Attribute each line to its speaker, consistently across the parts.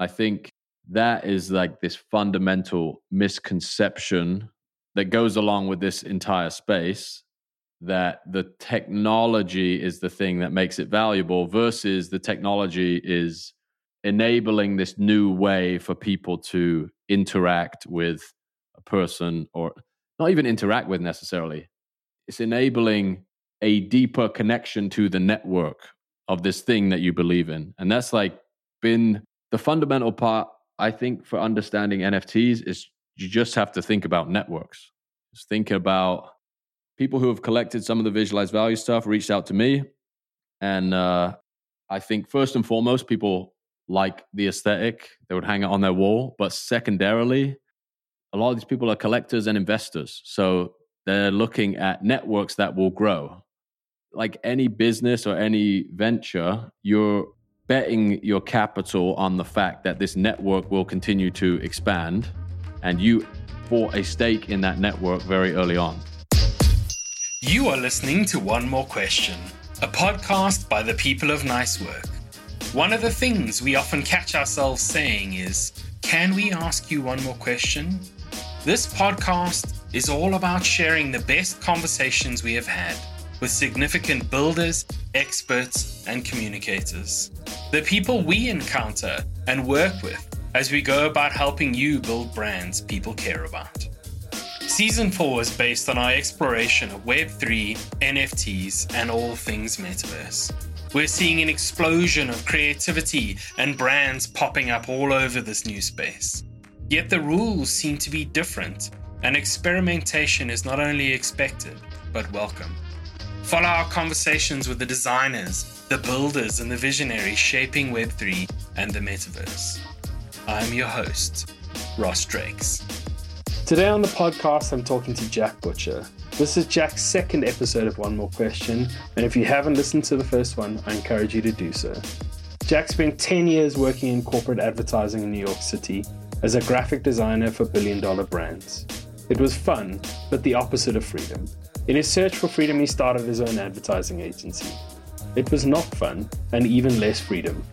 Speaker 1: I think that is like this fundamental misconception that goes along with this entire space that the technology is the thing that makes it valuable versus the technology is enabling this new way for people to interact with a person or not even interact with necessarily. It's enabling a deeper connection to the network of this thing that you believe in. And that's like been the fundamental part, I think, for understanding NFTs is you just have to think about networks. Just think about people who have collected some of the Visualize Value stuff, reached out to me. And uh, I think first and foremost, people like the aesthetic. They would hang it on their wall. But secondarily, a lot of these people are collectors and investors. So they're looking at networks that will grow. Like any business or any venture, you're betting your capital on the fact that this network will continue to expand and you bought a stake in that network very early on.
Speaker 2: You are listening to One More Question, a podcast by the people of Nice Work. One of the things we often catch ourselves saying is, Can we ask you one more question? This podcast is all about sharing the best conversations we have had with significant builders, experts, and communicators. The people we encounter and work with as we go about helping you build brands people care about. Season 4 is based on our exploration of Web3, NFTs, and all things metaverse. We're seeing an explosion of creativity and brands popping up all over this new space. Yet the rules seem to be different, and experimentation is not only expected, but welcome. Follow our conversations with the designers, the builders, and the visionaries shaping Web3 and the metaverse. I'm your host, Ross Drakes.
Speaker 3: Today on the podcast, I'm talking to Jack Butcher, this is Jack's second episode of One More Question, and if you haven't listened to the first one, I encourage you to do so. Jack spent 10 years working in corporate advertising in New York City as a graphic designer for billion dollar brands. It was fun, but the opposite of freedom. In his search for freedom, he started his own advertising agency. It was not fun, and even less freedom.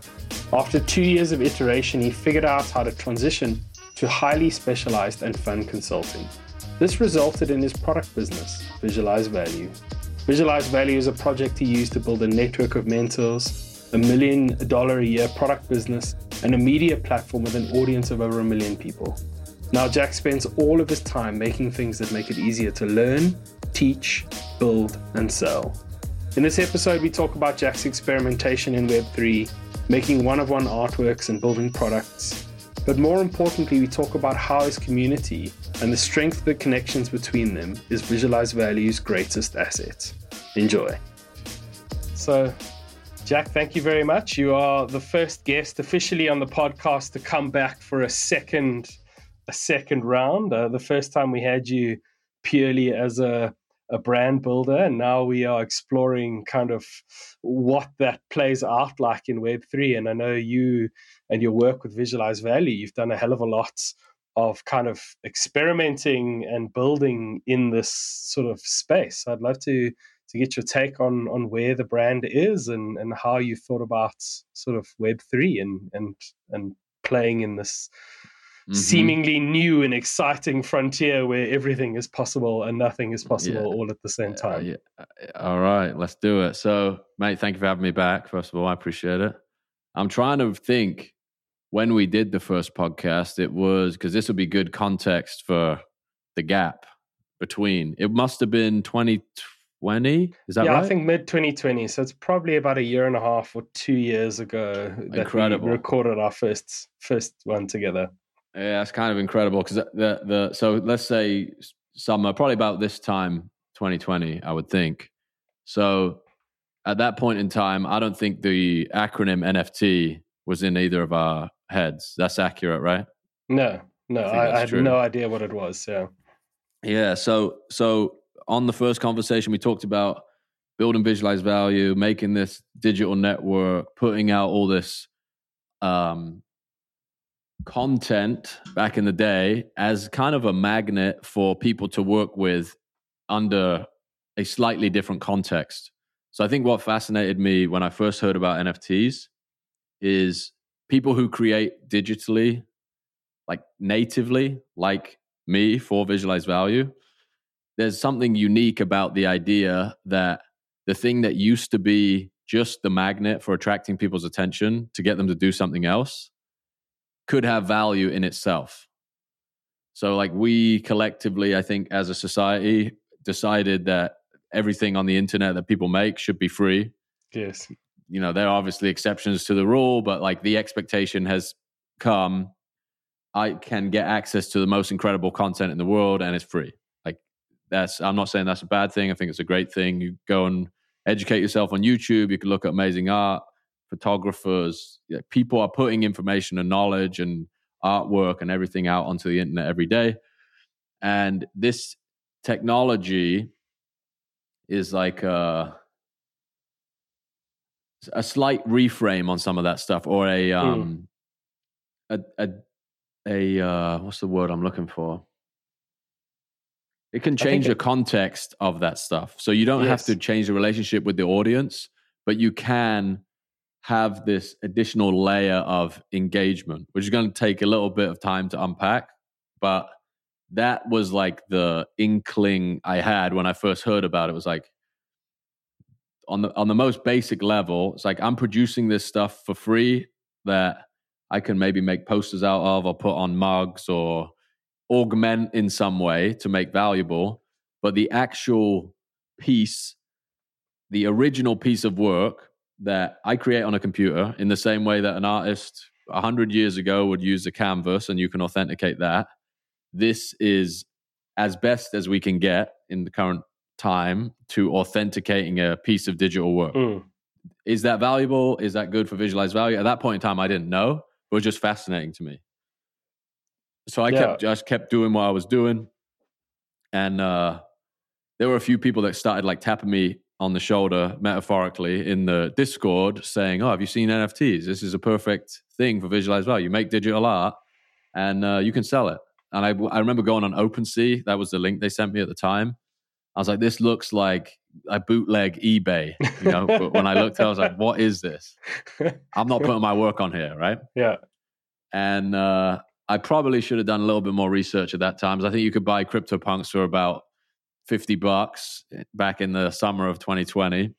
Speaker 3: After two years of iteration, he figured out how to transition to highly specialized and fun consulting. This resulted in his product business, Visualize Value. Visualize Value is a project he used to build a network of mentors, a million dollar a year product business, and a media platform with an audience of over a million people. Now, Jack spends all of his time making things that make it easier to learn, teach, build, and sell. In this episode, we talk about Jack's experimentation in Web3, making one of one artworks and building products. But more importantly, we talk about how his community and the strength of the connections between them is Visualize Value's greatest asset. Enjoy. So, Jack, thank you very much. You are the first guest officially on the podcast to come back for a second a second round. Uh, the first time we had you purely as a a brand builder, and now we are exploring kind of what that plays out like in Web three. And I know you and your work with Visualize Value, you've done a hell of a lot of kind of experimenting and building in this sort of space. I'd love to to get your take on on where the brand is and and how you thought about sort of Web three and and and playing in this mm-hmm. seemingly new and exciting frontier where everything is possible and nothing is possible yeah. all at the same time. Uh,
Speaker 1: yeah. All right, let's do it. So, mate, thank you for having me back. First of all, I appreciate it. I'm trying to think when we did the first podcast, it was because this would be good context for the gap between. It must have been 2020. Is that
Speaker 3: yeah,
Speaker 1: right?
Speaker 3: I think mid 2020. So it's probably about a year and a half or two years ago that incredible. we recorded our first first one together.
Speaker 1: Yeah, it's kind of incredible because the the so let's say summer, probably about this time, 2020, I would think. So at that point in time, I don't think the acronym NFT was in either of our heads. That's accurate, right?
Speaker 3: No, no, I, I had true. no idea what it was. Yeah,
Speaker 1: yeah. So, so on the first conversation, we talked about building visualize value, making this digital network, putting out all this um, content back in the day as kind of a magnet for people to work with under a slightly different context. So I think what fascinated me when I first heard about NFTs is people who create digitally, like natively, like me for Visualize Value, there's something unique about the idea that the thing that used to be just the magnet for attracting people's attention to get them to do something else could have value in itself. So, like, we collectively, I think, as a society, decided that everything on the internet that people make should be free.
Speaker 3: Yes.
Speaker 1: You know, there are obviously exceptions to the rule, but like the expectation has come I can get access to the most incredible content in the world and it's free. Like, that's, I'm not saying that's a bad thing. I think it's a great thing. You go and educate yourself on YouTube. You can look at amazing art, photographers. People are putting information and knowledge and artwork and everything out onto the internet every day. And this technology is like a, a slight reframe on some of that stuff or a, hmm. um, mm. a, a, a uh, what's the word I'm looking for? It can change the context of that stuff. So you don't yes. have to change the relationship with the audience, but you can have this additional layer of engagement, which is going to take a little bit of time to unpack. But that was like the inkling I had when I first heard about it. it was like on the on the most basic level, it's like I'm producing this stuff for free that I can maybe make posters out of or put on mugs or augment in some way to make valuable, but the actual piece, the original piece of work that I create on a computer, in the same way that an artist 100 years ago would use a canvas and you can authenticate that, this is as best as we can get in the current time to authenticating a piece of digital work. Mm. Is that valuable? Is that good for Visualize Value? At that point in time, I didn't know. It was just fascinating to me so I yeah. kept just kept doing what I was doing, and uh, there were a few people that started like tapping me on the shoulder metaphorically in the Discord, saying, "Oh, have you seen NFTs? This is a perfect thing for Visualize Value. You make digital art, and uh, you can sell it." And I, I remember going on OpenSea. That was the link they sent me at the time. I was like, "This looks like a bootleg eBay," you know. but when I looked, I was like, "What is this? I'm not putting my work on here, right?"
Speaker 3: Yeah.
Speaker 1: And uh, I probably should have done a little bit more research at that time. I think you could buy CryptoPunks for about 50 bucks back in the summer of 2020.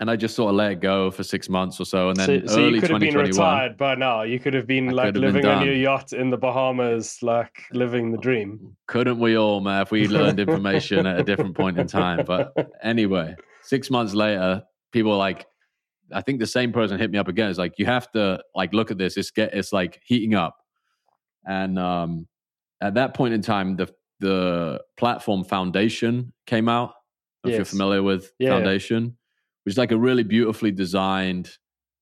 Speaker 1: And I just sort of let it go for six months or so. And then so, so
Speaker 3: you could have been retired by now. You could have been I like living on your yacht in the Bahamas, like living the dream.
Speaker 1: Couldn't we all, man, if we learned information at a different point in time? But anyway, six months later, people like, I think the same person hit me up again. It's like, you have to like look at this. It's get, it's like heating up and um, at that point in time, the the platform Foundation came out. If yes. you're familiar with yeah, Foundation, yeah. which is like a really beautifully designed.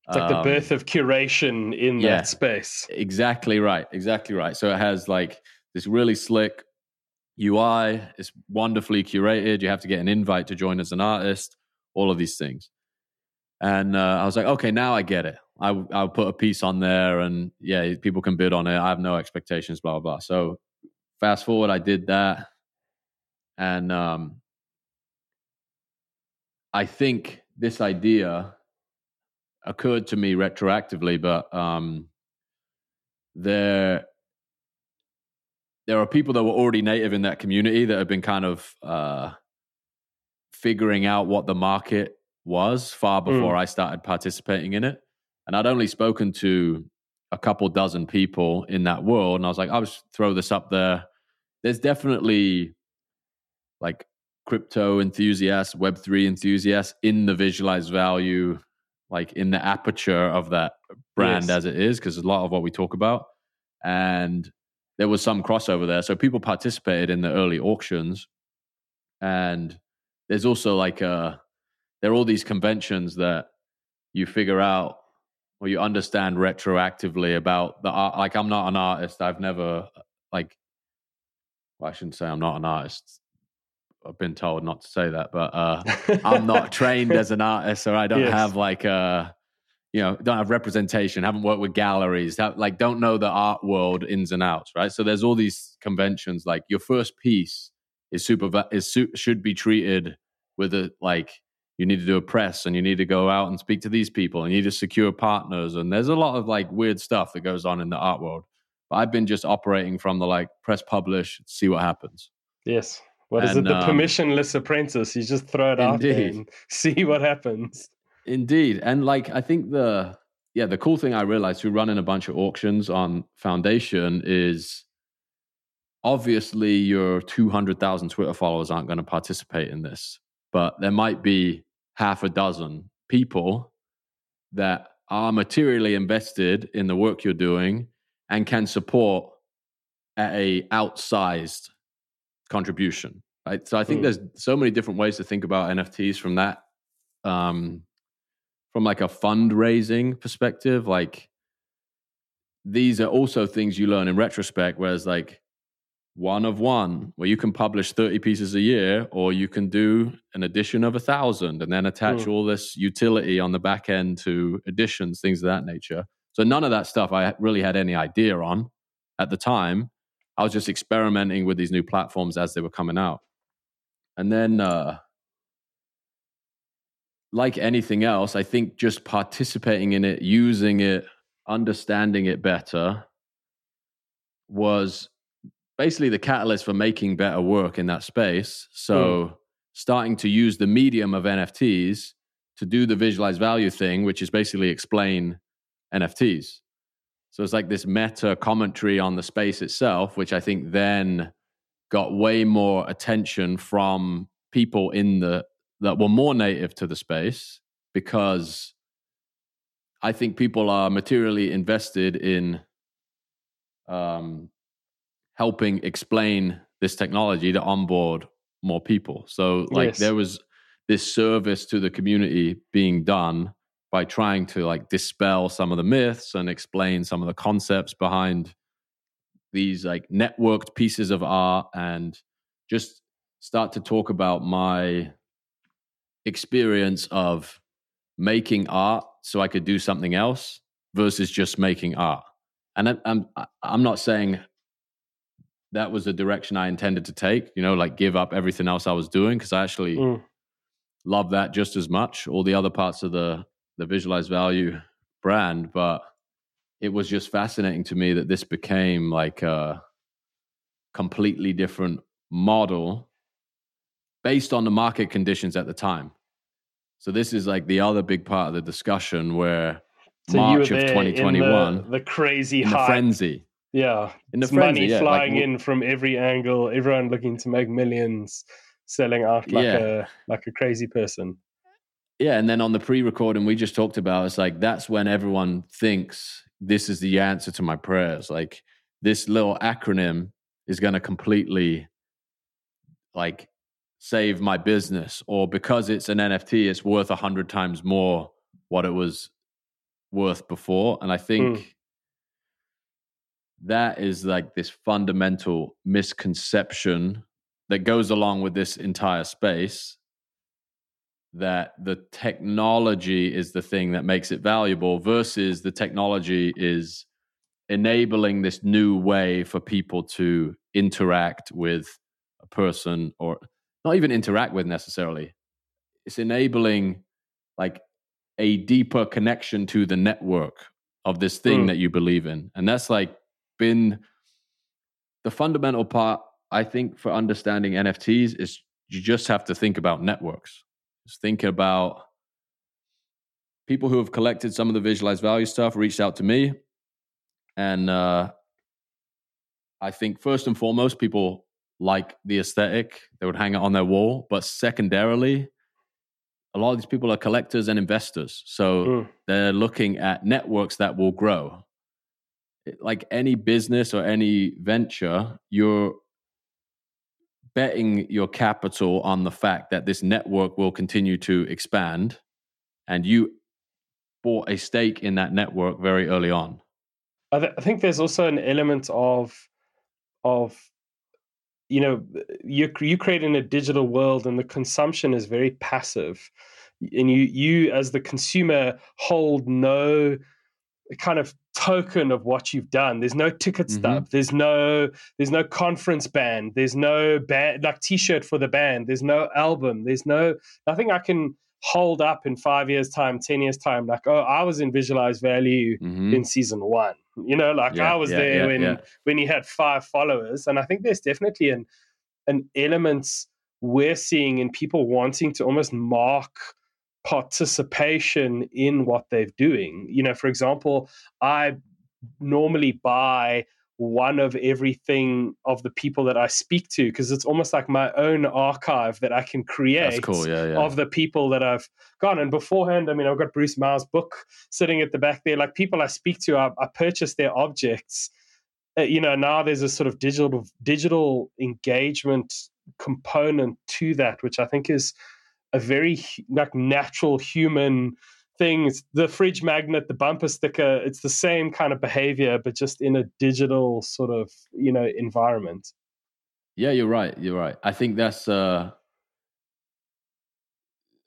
Speaker 3: It's like um, the birth of curation in yeah, that space.
Speaker 1: Exactly right. Exactly right. So it has like this really slick UI. It's wonderfully curated. You have to get an invite to join as an artist. All of these things. And uh, I was like, okay, now I get it. I, I'll put a piece on there and yeah, people can bid on it. I have no expectations, blah, blah, blah. So fast forward, I did that. And um, I think this idea occurred to me retroactively, but um, there there are people that were already native in that community that have been kind of uh, figuring out what the market was far before mm. I started participating in it. And I'd only spoken to a couple dozen people in that world. And I was like, I'll just throw this up there. There's definitely like crypto enthusiasts, Web3 enthusiasts in the visualized value, like in the aperture of that brand yes. as it is, because a lot of what we talk about. And there was some crossover there. So people participated in the early auctions. And there's also like a, there are all these conventions that you figure out or you understand retroactively about the art. Like I'm not an artist. I've never like. Well, I shouldn't say I'm not an artist. I've been told not to say that, but uh, I'm not trained as an artist, or I don't yes. have like a, uh, you know, don't have representation. Haven't worked with galleries. Have, like, don't know the art world ins and outs, right? So there's all these conventions. Like your first piece is super is should be treated with a like you need to do a press and you need to go out and speak to these people and you need to secure partners and there's a lot of like weird stuff that goes on in the art world but i've been just operating from the like press publish see what happens.
Speaker 3: Yes. What is and, it? The um, permissionless apprentice. You just throw it out there and see what happens.
Speaker 1: Indeed. And like i think the yeah the cool thing i realized through running a bunch of auctions on foundation is obviously your 200000 twitter followers aren't going to participate in this but there might be half a dozen people that are materially invested in the work you're doing and can support at a outsized contribution right so i think mm. there's so many different ways to think about nfts from that um from like a fundraising perspective like these are also things you learn in retrospect whereas like one of one where you can publish 30 pieces a year or you can do an edition of a thousand and then attach mm. all this utility on the back end to editions things of that nature so none of that stuff i really had any idea on at the time i was just experimenting with these new platforms as they were coming out and then uh, like anything else i think just participating in it using it understanding it better was basically the catalyst for making better work in that space. So mm. starting to use the medium of NFTs to do the Visualize Value thing, which is basically explain NFTs. So it's like this meta commentary on the space itself, which I think then got way more attention from people in the that were more native to the space because I think people are materially invested in um, helping explain this technology to onboard more people. So like yes. there was this service to the community being done by trying to like dispel some of the myths and explain some of the concepts behind these like networked pieces of art and just start to talk about my experience of making art so I could do something else versus just making art. And I'm I'm not saying that was the direction I intended to take, you know, like give up everything else I was doing because I actually mm. love that just as much, all the other parts of the the Visualize Value brand, but it was just fascinating to me that this became like a completely different model based on the market conditions at the time. So this is like the other big part of the discussion where so March of 2021,
Speaker 3: the, the, crazy
Speaker 1: the frenzy
Speaker 3: yeah, in the frenzy, money yeah, flying like, in from every angle. Everyone looking to make millions, selling out like yeah. a like a crazy person.
Speaker 1: Yeah, and then on the pre-recording we just talked about, it's like that's when everyone thinks this is the answer to my prayers. Like this little acronym is going to completely like save my business, or because it's an NFT, it's worth a hundred times more what it was worth before. And I think. Mm that is like this fundamental misconception that goes along with this entire space that the technology is the thing that makes it valuable versus the technology is enabling this new way for people to interact with a person or not even interact with necessarily it's enabling like a deeper connection to the network of this thing mm. that you believe in and that's like been the fundamental part, I think, for understanding NFTs is you just have to think about networks. Just think about people who have collected some of the Visualize Value stuff, reached out to me. And uh, I think first and foremost, people like the aesthetic, they would hang it on their wall. But secondarily, a lot of these people are collectors and investors. So mm. they're looking at networks that will grow like any business or any venture, you're betting your capital on the fact that this network will continue to expand and you bought a stake in that network very early on.
Speaker 3: I, th- I think there's also an element of of you know you you create in a digital world and the consumption is very passive and you you as the consumer hold no kind of token of what you've done. There's no ticket mm-hmm. stub. There's no there's no conference band. There's no band like t-shirt for the band. There's no album. There's no nothing I can hold up in five years time 10 years time like oh i was in visualize value
Speaker 1: Mhm.
Speaker 3: in season one you know like
Speaker 1: Yeah,
Speaker 3: i was
Speaker 1: yeah,
Speaker 3: there
Speaker 1: yeah,
Speaker 3: when when he had five followers and i think there's definitely an an element we're seeing in people wanting to almost mark participation in what they're doing you know for example i normally buy one of everything of the people that i speak to because it's almost like my own archive that i can create
Speaker 1: cool. Yeah, yeah.
Speaker 3: of the people that I've gone. And beforehand, I mean, I've got Bruce Mau's book sitting at the back there. Like people I speak to, I, I purchase their objects. Uh, you know, now there's a sort of digital digital engagement component to that, which I think is a very like natural human thing. It's the fridge magnet, the bumper sticker. It's the same kind of behavior, but just in a digital sort of you know environment.
Speaker 1: Yeah, you're right. You're right. I think that's uh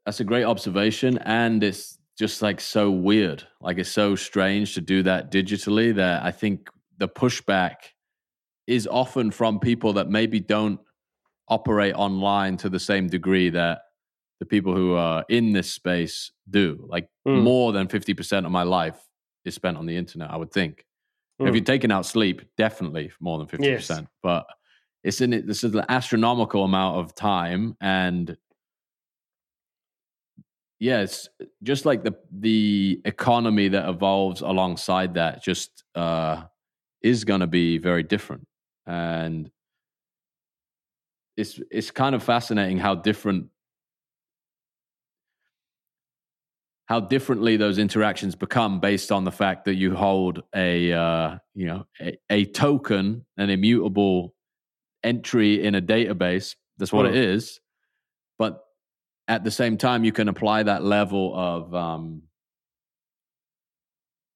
Speaker 1: that's a great observation, and it's just like so weird. Like it's so strange to do that digitally. That I think the pushback is often from people that maybe don't operate online to the same degree that the people who are in this space do. Like
Speaker 3: Mm.
Speaker 1: more than fifty percent of my life is spent on the internet. I would think. If
Speaker 3: Mm.
Speaker 1: you're taking out sleep, definitely more than fifty
Speaker 3: Yes.
Speaker 1: percent. But it's in it. This is an astronomical amount of time, and yeah, just like the the economy that evolves alongside that. Just uh, is going to be very different, and it's it's kind of fascinating how different how differently those interactions become based on the fact that you hold a uh, you know a, a token an immutable entry in a database. That's what it is. But at the same time you can apply that level of um,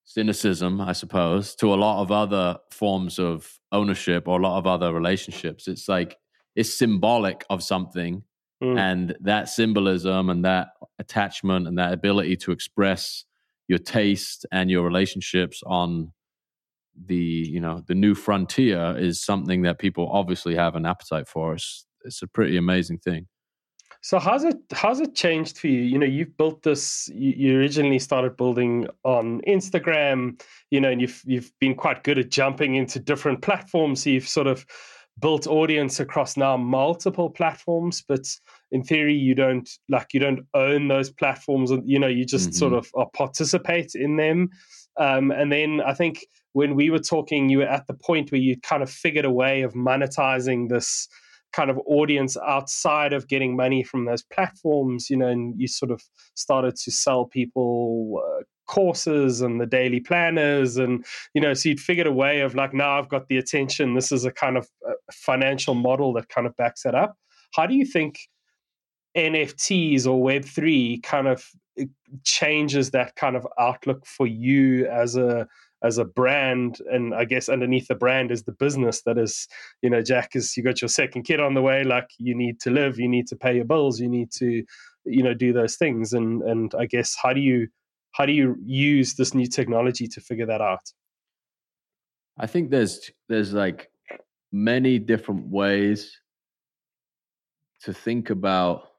Speaker 1: cynicism i suppose to a lot of other forms of ownership or a lot of other relationships. It's like it's symbolic of something
Speaker 3: Mm.
Speaker 1: and that symbolism and that attachment and that ability to express your taste and your relationships on the you know the new frontier is something that people obviously have an appetite for it's, it's a pretty amazing thing
Speaker 3: So how's it how's it changed for you? You know, you've built this. You, you originally started building on Instagram. You know, and you've you've been quite good at jumping into different platforms. So you've sort of built audience across now multiple platforms. But in theory, you don't like you don't own those platforms. and You know, you just sort of participate in them. Um, and then I think when we were talking, you were at the point where you kind of figured a way of monetizing this kind of audience outside of getting money from those platforms, you know, and you sort of started to sell people uh, courses and the daily planners and you know so you'd figured a way of like now i've got the attention. This is a kind of uh, financial model that kind of backs it up. How do you think nfts or web3 kind of uh, changes that kind of outlook for you as a as a brand and i guess underneath the brand is the business that is you know jack is you got your second kid on the way like you need to live you need to pay your bills you need to you know do those things. And and i guess how do you how do you use this new technology to figure that out?
Speaker 1: I think there's there's like many different ways to think about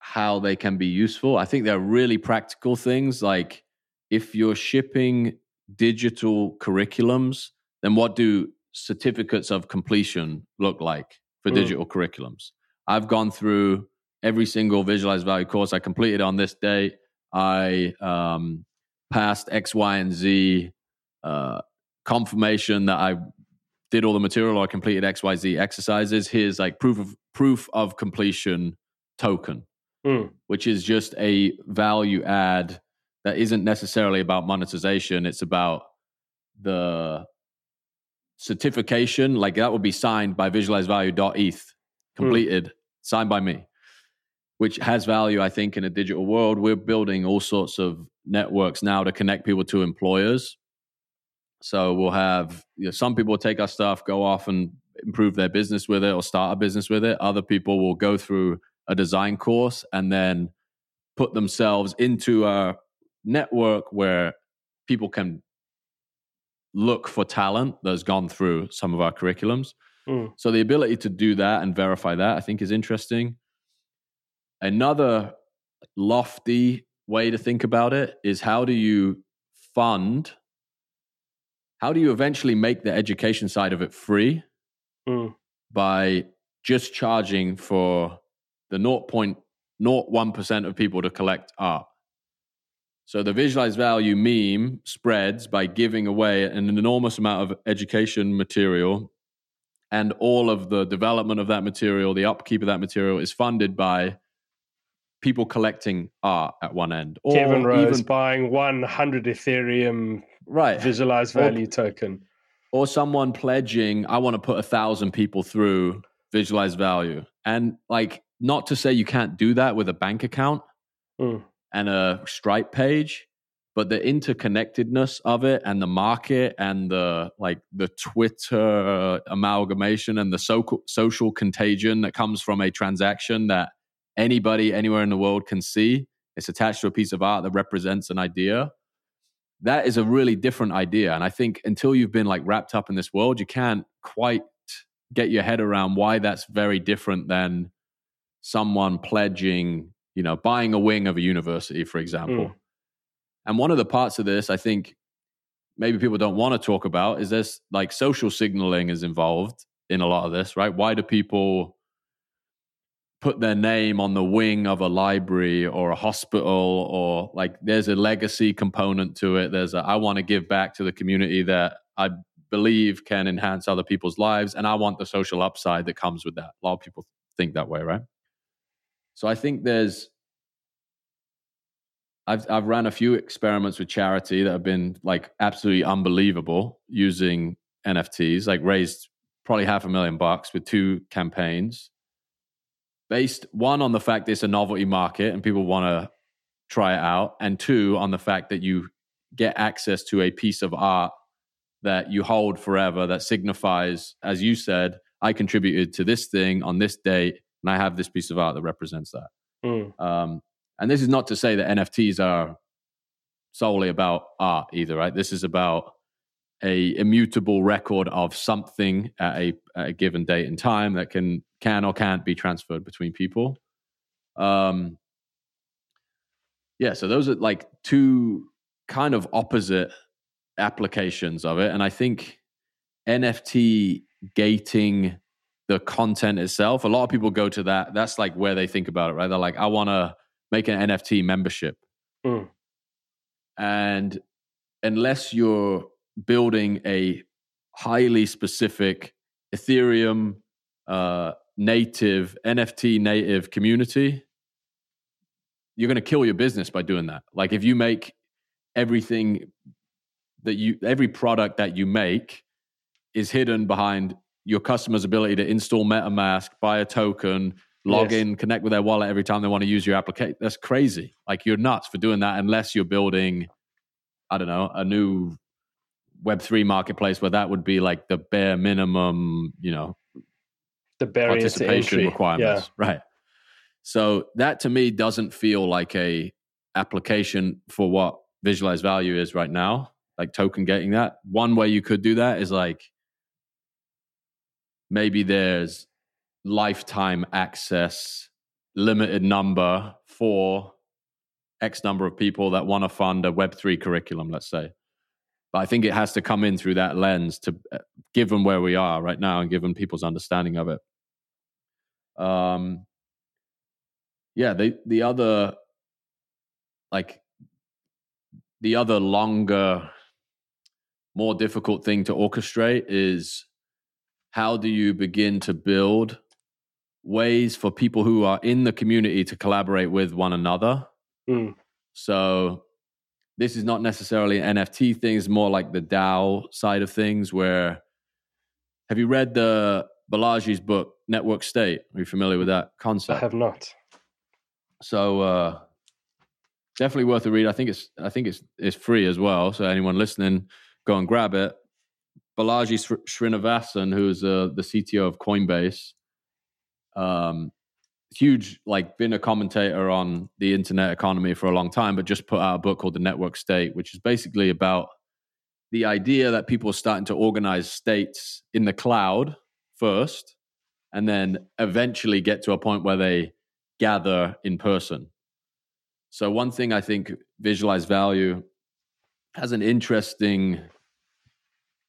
Speaker 1: how they can be useful. I think there are really practical things like if you're shipping digital curriculums then what do certificates of completion look like for
Speaker 3: Mm.
Speaker 1: digital curriculums? I've gone through every single visualize value course. I completed on this date i um, passed x y and z uh, confirmation that i did all the material or I completed xyz exercises. Here's like proof of proof of completion token
Speaker 3: Mm.
Speaker 1: which is just a value add that isn't necessarily about monetization. It's about the certification. Like that would be signed by visualizevalue.eth completed signed by me which has value i think in a digital world we're building all sorts of networks now to connect people to employers so we'll have you know, some people take our stuff go off and improve their business with it or start a business with it other people will go through a design course and then put themselves into a network where people can look for talent that's gone through some of our curriculums.
Speaker 3: Mm.
Speaker 1: So the ability to do that and verify that, I think, is interesting. Another lofty way to think about it is how do you fund how do you eventually make the education side of it free
Speaker 3: Mm.
Speaker 1: by just charging for the 0.01% of people to collect art so the Visualize Value meme spreads by giving away an enormous amount of education material and all of the development of that material the upkeep of that material is funded by people collecting art at one end or
Speaker 3: Kevin Rose
Speaker 1: even
Speaker 3: buying 100 Ethereum
Speaker 1: right
Speaker 3: visualized
Speaker 1: Or-
Speaker 3: value token.
Speaker 1: or someone pledging i want to put a thousand people through Visualize Value and like not to say you can't do that with a bank account
Speaker 3: Mm.
Speaker 1: and a stripe page but the interconnectedness of it and the market and the like the twitter amalgamation and the so- social contagion that comes from a transaction that anybody anywhere in the world can see. It's attached to a piece of art that represents an idea. That is a really different idea and i think until you've been like wrapped up in this world you can't quite get your head around why that's very different than someone pledging you know buying a wing of a university for example.
Speaker 3: Mm.
Speaker 1: and one of the parts of this i think maybe people don't want to talk about is this like social signaling is involved in a lot of this right? Why do people put their name on the wing of a library or a hospital or like there's a legacy component to it. There's a i want to give back to the community that i believe can enhance other people's lives and i want the social upside that comes with that. A lot of people think that way right? So i think there's I've I've ran a few experiments with charity that have been like absolutely unbelievable using NFTs, like raised probably half a million bucks with two campaigns. Based one on the fact it's a novelty market and people want to try it out, and two on the fact that you get access to a piece of art that you hold forever that signifies, as you said, I contributed to this thing on this date, and I have this piece of art that represents that.
Speaker 3: Mm.
Speaker 1: Um, and this is not to say that NFTs are solely about art either, right? This is about a immutable record of something at a, at a given date and time that can can or can't be transferred between people. Um, yeah, so those are like two kind of opposite applications of it, and I think NFT gating the content itself. A lot of people go to that. That's like where they think about it, right? They're like, I want to make an NFT membership.
Speaker 3: Mm.
Speaker 1: And unless you're building a highly specific Ethereum uh, native, NFT native community, you're going to kill your business by doing that. Like if you make everything that you, every product that you make is hidden behind your customer's ability to install MetaMask, buy a token, log
Speaker 3: Yes.
Speaker 1: in, connect with their wallet every time they want to use your application. That's crazy. Like you're nuts for doing that unless you're building, I don't know, a new Web3 marketplace where that would be like the bare minimum, you know,
Speaker 3: The barrier to
Speaker 1: participation
Speaker 3: entry.
Speaker 1: requirements. Right. So that to me doesn't feel like a application for what Visualize Value is right now, like token gating that. One way you could do that is like maybe there's lifetime access, limited number for X number of people that want to fund a Web3 curriculum, let's say. But I think it has to come in through that lens to uh, given where we are right now and given people's understanding of it. Um, yeah, the the other like the other longer, more difficult thing to orchestrate is how do you begin to build ways for people who are in the community to collaborate with one another.
Speaker 3: Mm.
Speaker 1: So this is not necessarily an NFT thing, it's more like the DAO side of things where have you read the Balaji's book, Network State? Are you familiar with that concept?
Speaker 3: I have not.
Speaker 1: So uh, definitely worth a read. I think it's I think it's it's free as well. So anyone listening, go and grab it. Balaji Sr- Srinivasan, who's uh, the CTO of Coinbase, um, huge like been a commentator on the internet economy for a long time, but just put out a book called The Network State, which is basically about the idea that people are starting to organize states in the cloud first, and then eventually get to a point where they gather in person. So one thing I think visualize value has an interesting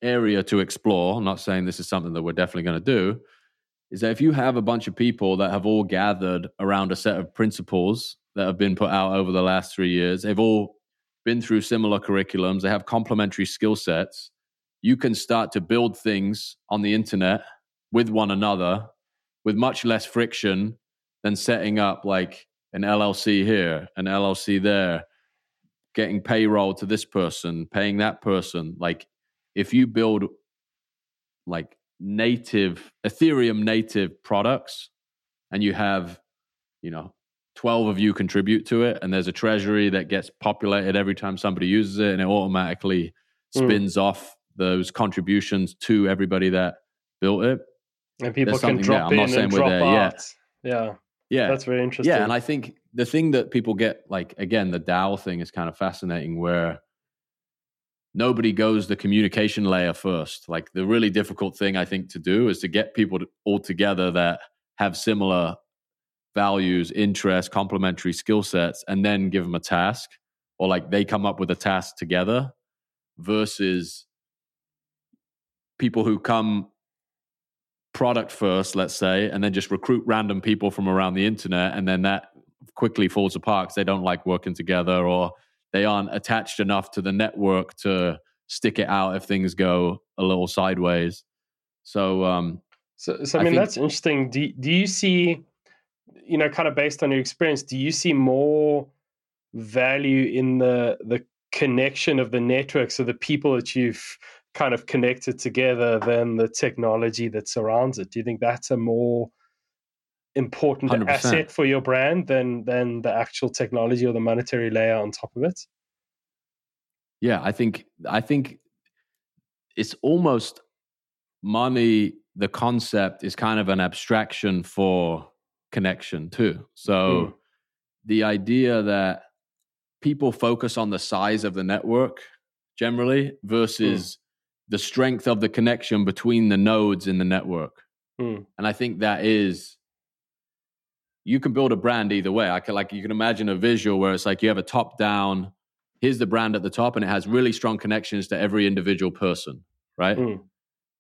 Speaker 1: area to explore. I'm not saying this is something that we're definitely going to do. Is that if you have a bunch of people that have all gathered around a set of principles that have been put out over the last three years, they've all been through similar curriculums, they have complementary skill sets, you can start to build things on the internet with one another with much less friction than setting up like an LLC here, an LLC there, getting payroll to this person, paying that person. Like if you build like native Ethereum native products and you have, you know, 12 of you contribute to it and there's a treasury that gets populated every time somebody uses it and it automatically hmm. spins mm. off those contributions to everybody that built it.
Speaker 3: And people can drop in and drop out. Yet. Yeah.
Speaker 1: Yeah.
Speaker 3: That's very interesting.
Speaker 1: Yeah. And I think the thing that people get, like, again, the DAO thing is kind of fascinating where nobody goes the communication layer first. Like, the really difficult thing I think to do is to get people to, all together that have similar values, interests, complementary skill sets, and then give them a task or like they come up with a task together versus people who come product first, let's say, and then just recruit random people from around the internet, and then that quickly falls apart because they don't like working together or they aren't attached enough to the network to stick it out if things go a little sideways. So, um,
Speaker 3: so, so I, I mean, think, that's interesting. Do do you see, you know, kind of based on your experience, do you see more value in the the connection of the networks of the people that you've kind of connected together than the technology that surrounds it. Do you think that's a more important 100%. asset for your brand than than the actual technology or the monetary layer on top of it?
Speaker 1: Yeah, I think I think it's almost money the concept is kind of an abstraction for connection too. So mm. the idea that people focus on the size of the network generally versus mm the strength of the connection between the nodes in the network. Mm. And I think that is you can build a brand either way. I can like you can imagine a visual where it's like you have a top down, here's the brand at the top, and it has really strong connections to every individual person, right? Mm.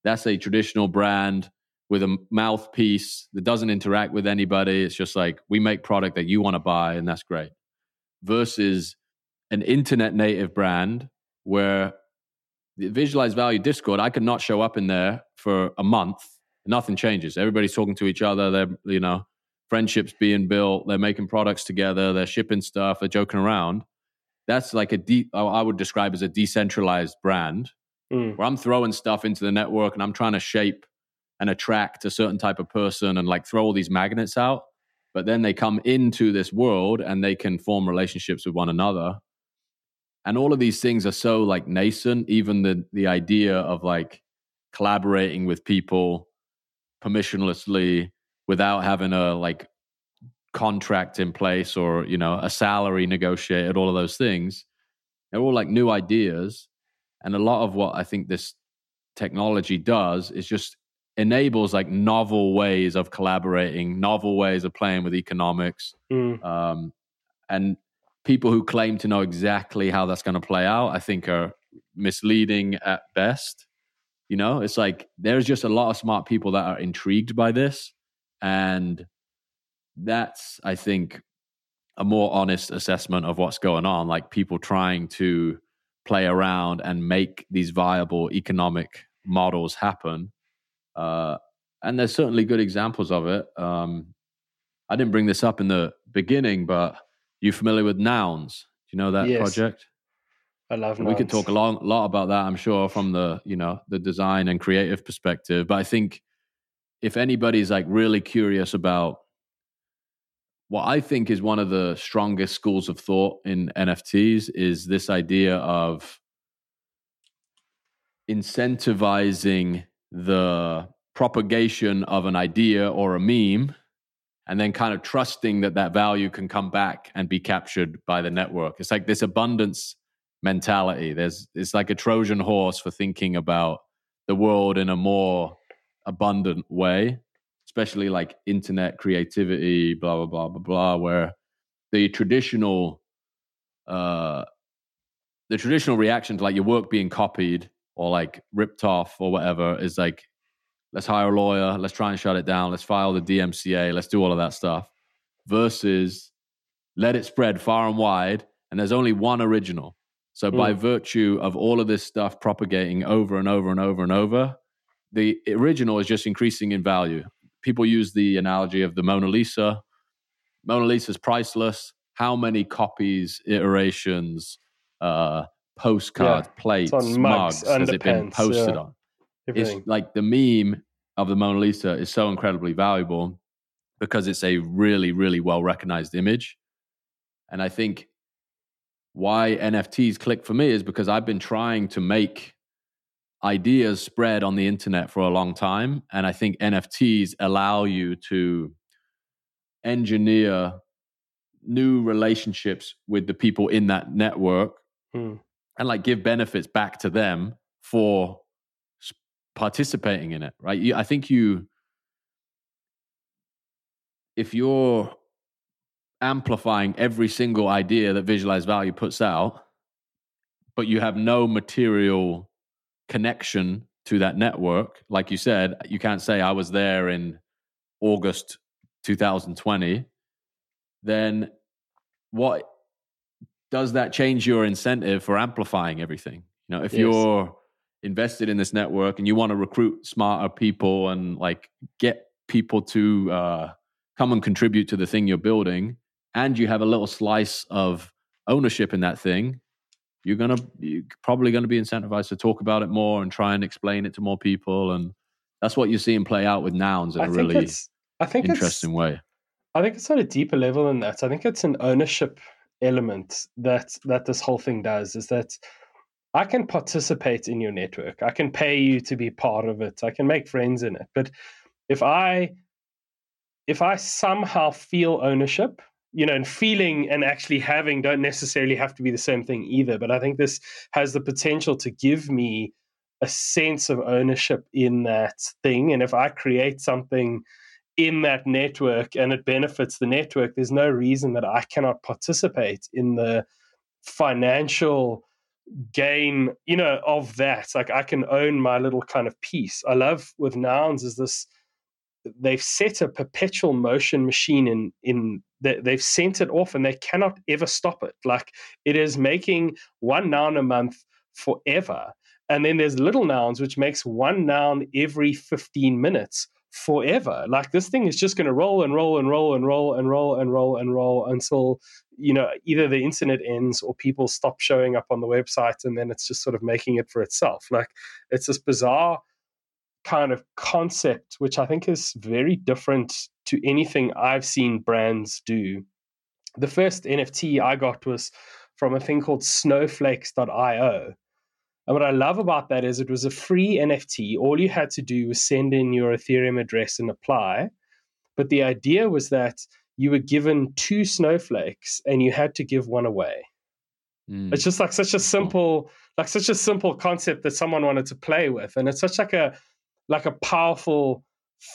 Speaker 1: That's a traditional brand with a mouthpiece that doesn't interact with anybody. It's just like we make product that you want to buy, and that's great. Versus an internet native brand where the Visualize Value discord i could not show up in there for a month. Nothing changes. Everybody's talking to each other. They're you know friendships being built. They're making products together. They're shipping stuff. They're joking around. That's like a deep i would describe as a decentralized brand mm. where i'm throwing stuff into the network and i'm trying to shape and attract a certain type of person and like throw all these magnets out. But then they come into this world and they can form relationships with one another and all of these things are so like nascent even the the idea of like collaborating with people permissionlessly without having a like contract in place or you know a salary negotiated all of those things they're all like new ideas and a lot of what i think this technology does is just enables like novel ways of collaborating novel ways of playing with economics mm. um, and people who claim to know exactly how that's going to play out, I think are misleading at best. You know, it's like there's just a lot of smart people that are intrigued by this. And that's, I think, a more honest assessment of what's going on. Like people trying to play around and make these viable economic models happen. Uh, and there's certainly good examples of it. Um, I didn't bring this up in the beginning, but you familiar with Nouns? Do you know that yes. project?
Speaker 3: I love.
Speaker 1: We could talk a long, lot about that. I'm sure from the you know the design and creative perspective. But I think if anybody's like really curious about what I think is one of the strongest schools of thought in NFTs is this idea of incentivizing the propagation of an idea or a meme and then kind of trusting that that value can come back and be captured by the network. It's like this abundance mentality. There's it's like a Trojan horse for thinking about the world in a more abundant way. Especially like internet creativity, blah blah blah blah blah, where the traditional uh the traditional reaction to like your work being copied or like ripped off or whatever is like let's hire a lawyer, let's try and shut it down, let's file the DMCA, let's do all of that stuff versus let it spread far and wide and there's only one original. So mm. by virtue of all of this stuff propagating over and over and over and over, the original is just increasing in value. People use the analogy of the Mona Lisa. Mona Lisa is priceless. How many copies, iterations, uh, postcards, yeah. plates, mugs, mugs has it been posted yeah. on? Everything. It's like the meme of the Mona Lisa is so incredibly valuable because it's a really, really well recognized image. And I think why NFTs click for me is because I've been trying to make ideas spread on the internet for a long time. And I think NFTs allow you to engineer new relationships with the people in that network hmm. and like give benefits back to them for participating in it, right? I think you, if you're amplifying every single idea that Visualize Value puts out, but you have no material connection to that network, like you said, you can't say I was there in August 2020, then what does that change your incentive for amplifying everything? You know, if yes. you're invested in this network and you want to recruit smarter people and like get people to uh, come and contribute to the thing you're building, and you have a little slice of ownership in that thing, you're gonna you're probably going to be incentivized to talk about it more and try and explain it to more people and that's what you're seeing play out with nouns in I a really I think interesting way.
Speaker 3: I think it's on a deeper level than that. I think it's an ownership element that that this whole thing does is that I can participate in your network. I can pay you to be part of it. I can make friends in it. But if I if I somehow feel ownership you know, and feeling and actually having don't necessarily have to be the same thing either. But I think this has the potential to give me a sense of ownership in that thing. And if I create something in that network and it benefits the network, there's no reason that I cannot participate in the financial gain, you know, of that. Like I can own my little kind of piece. I love with nouns is this they've set a perpetual motion machine in in they've sent it off and they cannot ever stop it like it is making one noun a month forever and then there's little nouns which makes one noun every 15 minutes forever like this thing is just going to roll and roll and roll and roll and roll and roll and roll until you know either the internet ends or people stop showing up on the website and then it's just sort of making it for itself like it's this bizarre kind of concept, which I think is very different to anything I've seen brands do. The first NFT I got was from a thing called snowflakes.io. And what I love about that is it was a free NFT. All you had to do was send in your Ethereum address and apply. But the idea was that you were given two snowflakes and you had to give one away. Mm. It's just like such a simple, like such a simple concept that someone wanted to play with. And it's such like a like a powerful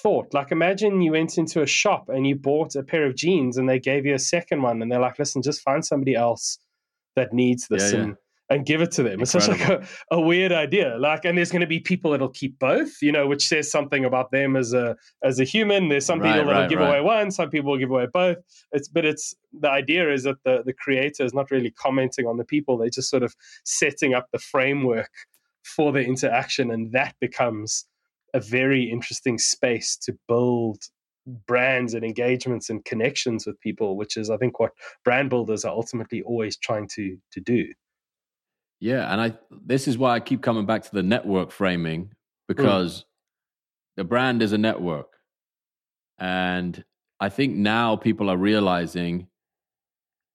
Speaker 3: thought. Like imagine you went into a shop and you bought a pair of jeans and they gave you a second one and they're like, listen, just find somebody else that needs this yeah, and, yeah. And give it to them. Incredible. It's such like a, a weird idea. Like, and there's going to be people that'll keep both, you know, which says something about them as a as a human. There's some right, people that'll right, give right. away one, some people will give away both. It's but it's the idea is that the the creator is not really commenting on the people. They're just sort of setting up the framework for the interaction, and that becomes a very interesting space to build brands and engagements and connections with people, which is I think what brand builders are ultimately always trying to to do.
Speaker 1: Yeah, and I this is why I keep coming back to the network framing because mm. the brand is a network. And I think now people are realizing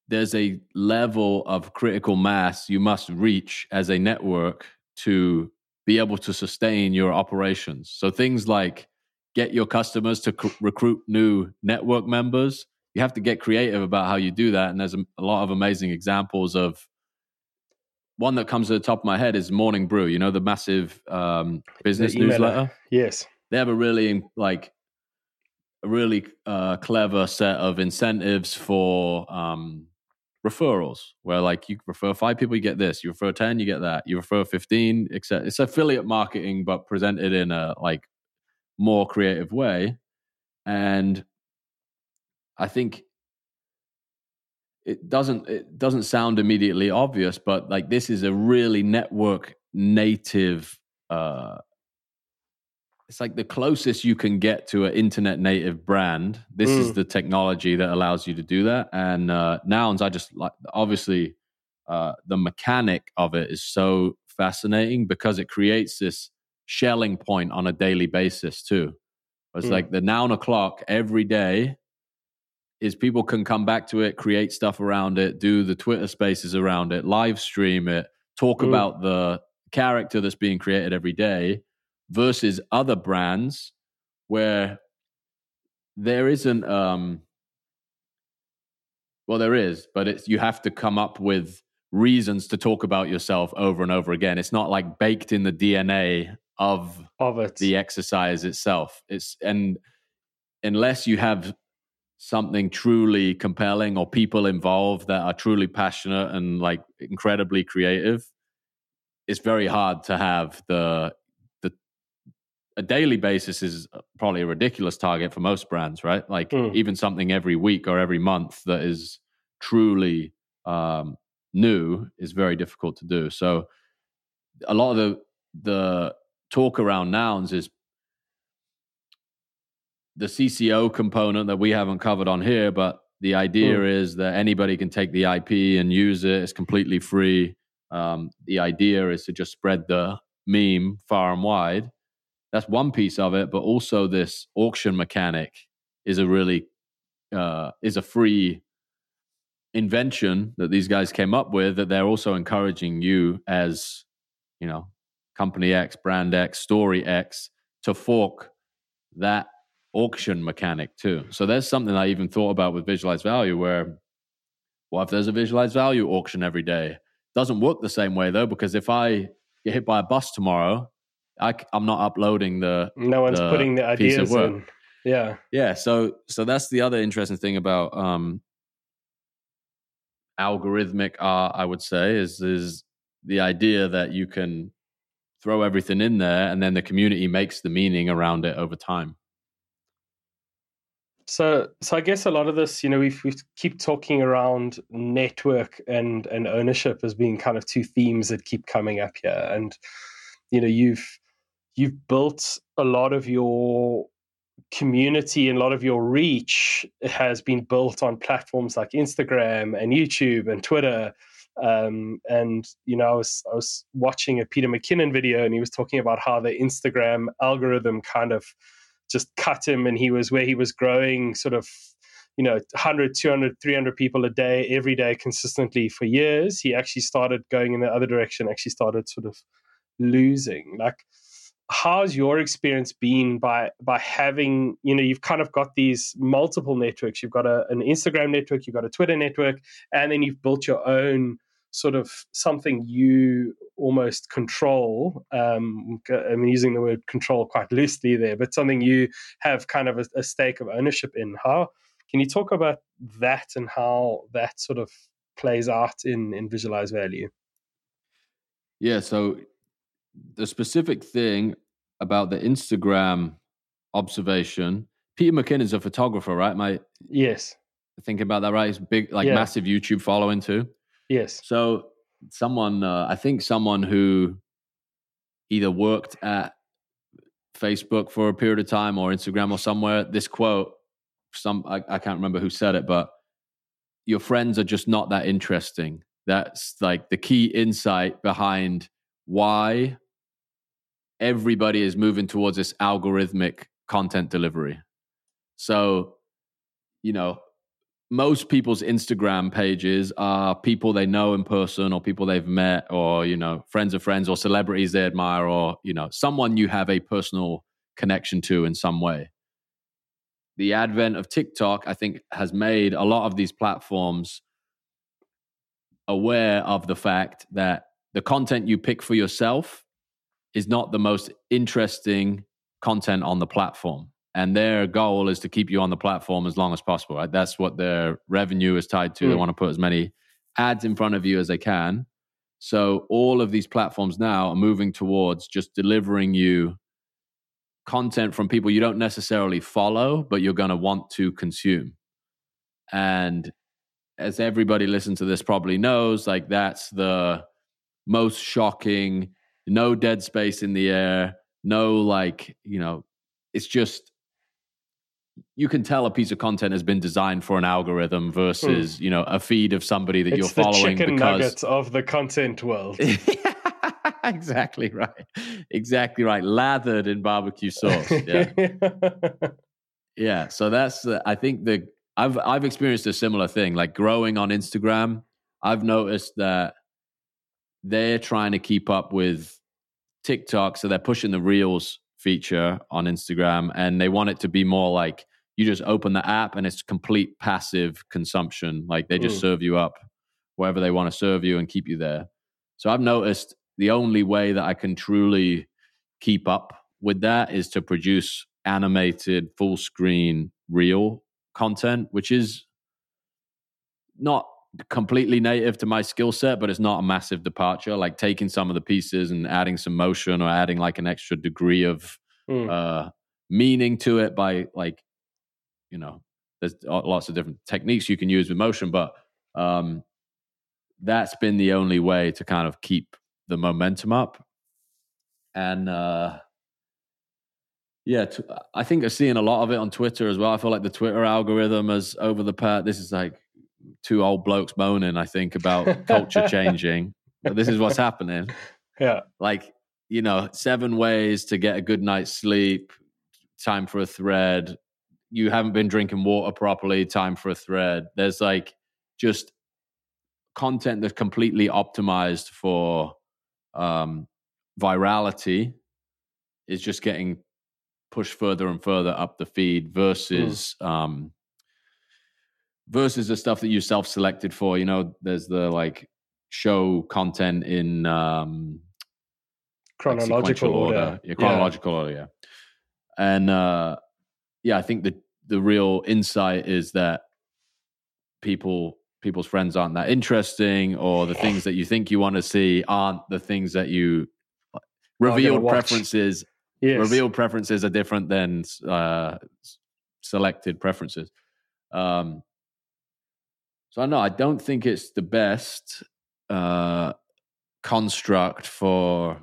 Speaker 1: there's a level of critical mass you must reach as a network to be able to sustain your operations. So things like get your customers to c- recruit new network members. You have to get creative about how you do that. And there's a, a lot of amazing examples of one that comes to the top of my head is Morning Brew. You know the massive um, business the newsletter.
Speaker 3: Yes,
Speaker 1: they have a really like a really uh, clever set of incentives for um, referrals where like you refer five people you get this. You refer 10 you get that. You refer 15 etc it's affiliate marketing but presented in a like more creative way. And i think it doesn't it doesn't sound immediately obvious but like this is a really network native uh it's like the closest you can get to an internet native brand. This mm. is the technology that allows you to do that. And uh, nouns, I just like obviously uh, the mechanic of it is so fascinating because it creates this Schelling point on a daily basis too. It's mm. like the noun o'clock every day is people can come back to it, create stuff around it, do the Twitter spaces around it, live stream it, talk mm. about the character that's being created every day versus other brands where there isn't um well there is but it's you have to come up with reasons to talk about yourself over and over again. It's not like baked in the dna of
Speaker 3: of it.
Speaker 1: the exercise itself. It's and unless you have something truly compelling or people involved that are truly passionate and like incredibly creative it's very hard to have the the a daily basis is uh, probably a ridiculous target for most brands, right? Like mm. even something every week or every month that is truly um, new is very difficult to do. So a lot of the the talk around nouns is the CC0 component that we haven't covered on here, but the idea mm. is that anybody can take the IP and use it. It's completely free. Um, the idea is to just spread the meme far and wide that's one piece of it but also this auction mechanic is a really uh, is a free invention that these guys came up with that they're also encouraging you as you know company x brand x story x to fork that auction mechanic too so there's something i even thought about with Visualize Value where what if there's a Visualize Value auction every day doesn't work the same way though because if i get hit by a bus tomorrow I, am not uploading the.
Speaker 3: No one's
Speaker 1: the
Speaker 3: putting the ideas in. Yeah.
Speaker 1: Yeah. So so that's the other interesting thing about um, algorithmic art. I would say is is the idea that you can throw everything in there, and then the community makes the meaning around it over time.
Speaker 3: So, so I guess a lot of this, you know, we we keep talking around network and and ownership as being kind of two themes that keep coming up here, and you know, you've you've built a lot of your community and a lot of your reach has been built on platforms like Instagram and YouTube and Twitter. Um, and you know, I was I was watching a Peter McKinnon video, and he was talking about how the Instagram algorithm kind of just cut him, and he was where he was growing sort of you know 100 200 300 people a day every day consistently for years. He actually started going in the other direction actually started sort of losing. Like how's your experience been by by having you know you've kind of got these multiple networks. You've got a, an instagram network you've got a twitter network and then you've built your own sort of something you almost control um, i'm using the word control quite loosely there but something you have kind of a, a stake of ownership in how can you talk about that and how that sort of plays out in in Visualize Value
Speaker 1: yeah so the specific thing about the Instagram observation. Peter McKinnon's a photographer, right? My
Speaker 3: yes.
Speaker 1: Think about that, right? He's big, like yeah. massive YouTube following too.
Speaker 3: Yes.
Speaker 1: So someone, uh, I think someone who either worked at Facebook for a period of time or Instagram or somewhere. This quote, some I, I can't remember who said it, but your friends are just not that interesting. That's like the key insight behind why everybody is moving towards this algorithmic content delivery. So, you know, most people's Instagram pages are people they know in person or people they've met or, you know, friends of friends or celebrities they admire or, you know, someone you have a personal connection to in some way. The advent of TikTok, I think, has made a lot of these platforms aware of the fact that the content you pick for yourself is not the most interesting content on the platform. And their goal is to keep you on the platform as long as possible. Right? That's what their revenue is tied to. Mm. They want to put as many ads in front of you as they can. So all of these platforms now are moving towards just delivering you content from people you don't necessarily follow, but you're going to want to consume. And as everybody listening to this probably knows, like that's the most shocking, no dead space in the air, no like, you know, it's just you can tell a piece of content has been designed for an algorithm versus, mm. you know, a feed of somebody that
Speaker 3: it's
Speaker 1: you're following
Speaker 3: the chicken because nuggets of the content world.
Speaker 1: exactly right. Exactly right. Lathered in barbecue sauce. Yeah. yeah. So that's uh, I think the I've I've experienced a similar thing. Like growing on Instagram, I've noticed that they're trying to keep up with TikTok, so they're pushing the Reels feature on Instagram, and they want it to be more like you just open the app and it's complete passive consumption. Like they just mm. serve you up wherever they want to serve you and keep you there. So I've noticed the only way that I can truly keep up with that is to produce animated full screen reel content, which is not completely native to my skill set, but it's not a massive departure. Like taking some of the pieces and adding some motion or adding like an extra degree of mm. uh, meaning to it by like, you know, there's lots of different techniques you can use with motion, but um, that's been the only way to kind of keep the momentum up. And uh, yeah, t- I think I'm seeing a lot of it on Twitter as well. I feel like the Twitter algorithm has over the past. This is like two old blokes moaning. I think about culture changing, but this is what's happening.
Speaker 3: Yeah,
Speaker 1: like you know, seven ways to get a good night's sleep. Time for a thread. You haven't been drinking water properly. Time for a thread. There's like just content that's completely optimized for um, virality is just getting pushed further and further up the feed versus mm. um, versus the stuff that you self-selected for. You know, there's the like show content in um,
Speaker 3: chronological like order. order.
Speaker 1: Yeah, chronological yeah. order. Yeah, and uh, yeah, I think the the real insight is that people people's friends aren't that interesting, or the things that you think you want to see aren't the things that you revealed preferences Yes. Revealed preferences are different than uh, selected preferences. Um, so I know I don't think it's the best uh, construct for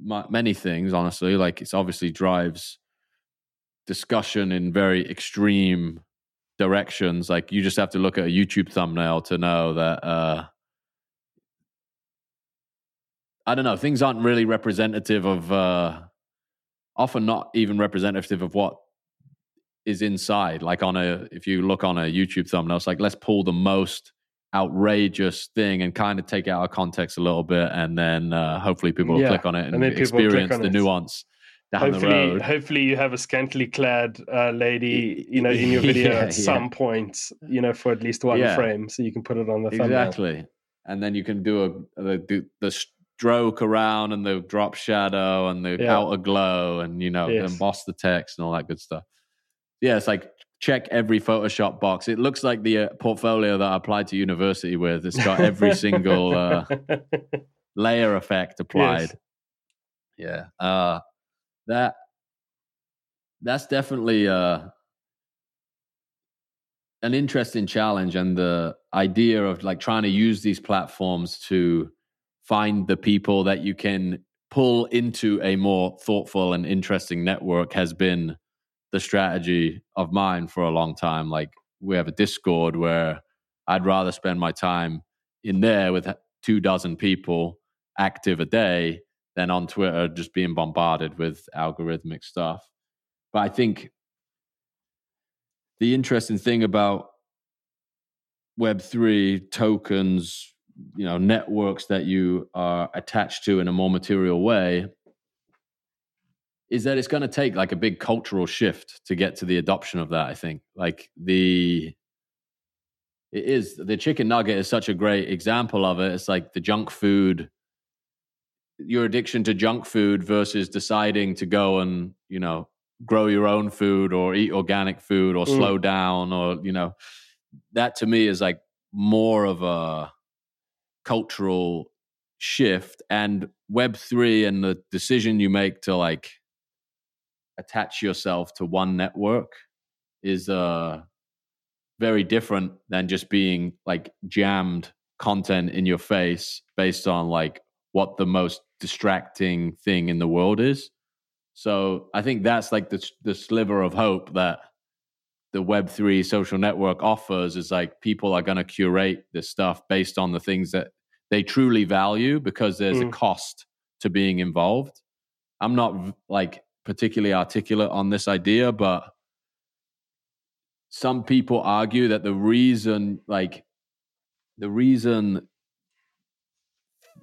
Speaker 1: many things. Honestly, like it's obviously drives discussion in very extreme directions. Like you just have to look at a YouTube thumbnail to know that. Uh, I don't know. Things aren't really representative of uh, often not even representative of what is inside. Like on a, if you look on a YouTube thumbnail, it's like let's pull the most outrageous thing and kind of take it out of context a little bit, and then uh, hopefully people will click on it and, and experience the it. nuance. Down
Speaker 3: hopefully,
Speaker 1: the road.
Speaker 3: hopefully you have a scantily clad uh, lady, you know, in your video yeah, at some yeah. point, you know, for at least one frame, so you can put it on the thumbnail.
Speaker 1: Exactly, and then you can do a the, the stroke around and the drop shadow and the yeah. outer glow and you know yes. emboss the text and all that good stuff. Yeah, it's like check every Photoshop box. It looks like the uh, portfolio that I applied to university with. It's got every single uh, layer effect applied. Yes. Yeah, uh, that that's definitely uh, an interesting challenge, and the idea of like trying to use these platforms to find the people that you can pull into a more thoughtful and interesting network has been the strategy of mine for a long time. Like we have a Discord where I'd rather spend my time in there with two dozen people active a day than on Twitter just being bombarded with algorithmic stuff. But I think the interesting thing about Web3 tokens, you know networks that you are attached to in a more material way is that it's going to take like a big cultural shift to get to the adoption of that i think. Like the it is the chicken nugget is such a great example of it. It's like the junk food your addiction to junk food versus deciding to go and you know grow your own food or eat organic food or mm. slow down or you know that to me is like more of a cultural shift. And web3 and the decision you make to like attach yourself to one network is uh very different than just being like jammed content in your face based on like what the most distracting thing in the world is. So I think that's like the the sliver of hope that the Web three social network offers is like people are going to curate this stuff based on the things that they truly value because there's mm. a cost to being involved. I'm not like particularly articulate on this idea, but some people argue that the reason like the reason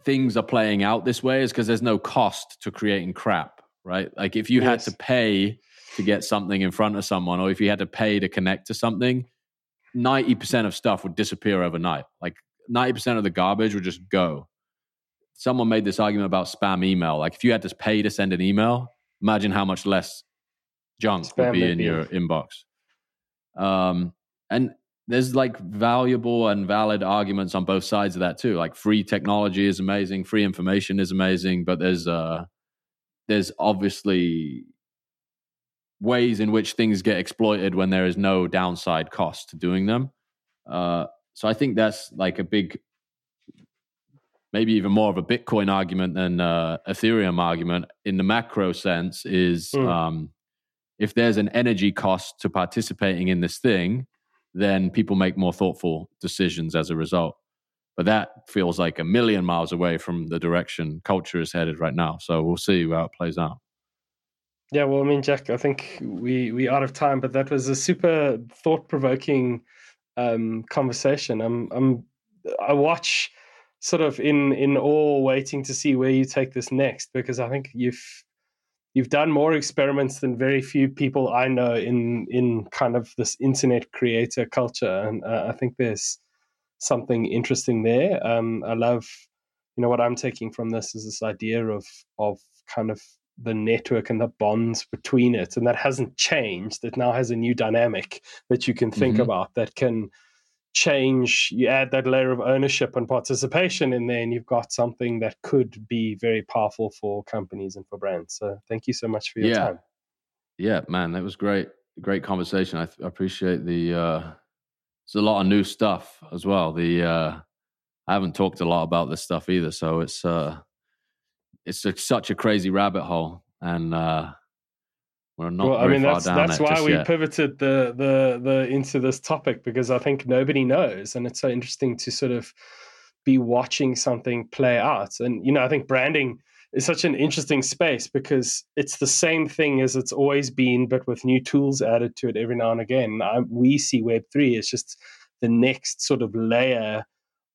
Speaker 1: things are playing out this way is because there's no cost to creating crap, right? Like if you yes. had to pay to get something in front of someone, or if you had to pay to connect to something, 90% of stuff would disappear overnight. Like 90% of the garbage would just go. Someone made this argument about spam email. Like if you had to pay to send an email, imagine how much less junk spam would be in your inbox. Um, and there's like valuable and valid arguments on both sides of that too. Like free technology is amazing, free information is amazing, but there's uh there's obviously ways in which things get exploited when there is no downside cost to doing them. Uh, so I think that's like a big, maybe even more of a Bitcoin argument than uh, Ethereum argument in the macro sense. Is mm. um, if there's an energy cost to participating in this thing, then people make more thoughtful decisions as a result. But that feels like a million miles away from the direction culture is headed right now. So we'll see how it plays out.
Speaker 3: Yeah, well, I mean, Jack, I think we we out of time, but that was a super thought provoking um, conversation. I'm I'm I watch sort of in in awe, waiting to see where you take this next because I think you've you've done more experiments than very few people I know in in kind of this internet creator culture, and uh, I think there's something interesting there. Um, I love, you know, what I'm taking from this is this idea of of kind of the network and the bonds between it, and that hasn't changed. It now has a new dynamic that you can think mm-hmm. about that can change you add that layer of ownership and participation in there and you've got something that could be very powerful for companies and for brands. So thank you so much for your
Speaker 1: yeah.
Speaker 3: time.
Speaker 1: Yeah man that was great great conversation. I, I appreciate the uh it's a lot of new stuff as well. The uh i haven't talked a lot about this stuff either so it's uh it's a, such a crazy rabbit hole and uh we're not well, I mean,
Speaker 3: that's that's why we
Speaker 1: yet.
Speaker 3: pivoted the the the into this topic because I think nobody knows, and it's so interesting to sort of be watching something play out. And you know, I think branding is such an interesting space because it's the same thing as it's always been, but with new tools added to it every now and again. I, we see Web three as just the next sort of layer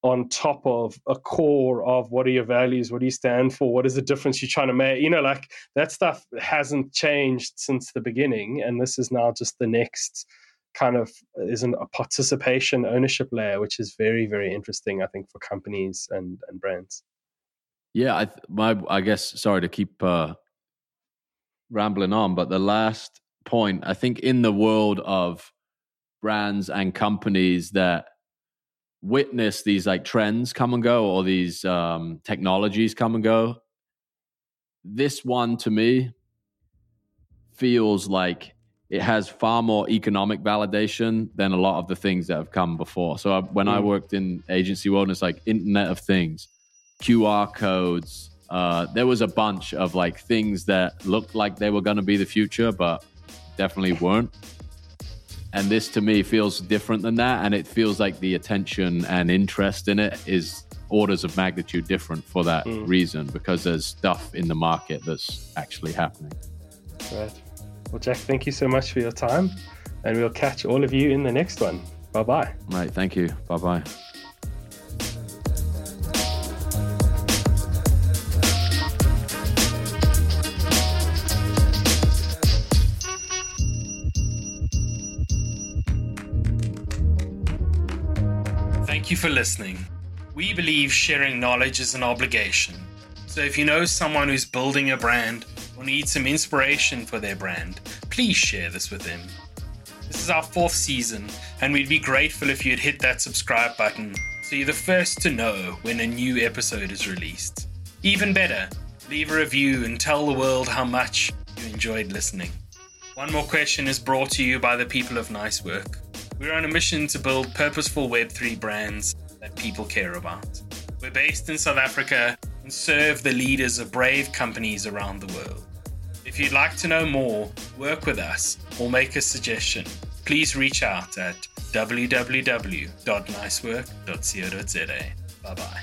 Speaker 3: on top of a core of what are your values what do you stand for what is the difference you're trying to make? You know like that stuff hasn't changed since the beginning and this is now just the next kind of isn't a participation ownership layer which is very very interesting i think for companies and and brands.
Speaker 1: Yeah i my i guess sorry to keep uh rambling on but the last point i think in the world of brands and companies that witness these like trends come and go or these um, technologies come and go. This one to me feels like it has far more economic validation than a lot of the things that have come before. So uh, when mm. I worked in agency world, it's like Internet of Things, QR codes. Uh, there was a bunch of like things that looked like they were going to be the future, but definitely weren't and this to me feels different than that. And it feels like the attention and interest in it is orders of magnitude different for that mm. reason because there's stuff in the market that's actually happening.
Speaker 3: Right. Well jack thank you so much for your time. And we'll catch all of you in the next one. Bye bye
Speaker 1: right thank you. Bye bye
Speaker 2: Thank you for listening. We believe sharing knowledge is an obligation. So if you know someone who's building a brand or needs some inspiration for their brand,
Speaker 3: please share this with them. This is our fourth season, and we'd be grateful if you'd hit that subscribe button so you're the first to know when a new episode is released. Even better, leave a review and tell the world how much you enjoyed listening. One More Question is brought to you by the people of Nice Work. We're on a mission to build purposeful Web3 brands that people care about. We're based in South Africa and serve the leaders of brave companies around the world. If you'd like to know more, work with us, or make a suggestion, please reach out at www.nicework.co.za. Bye bye.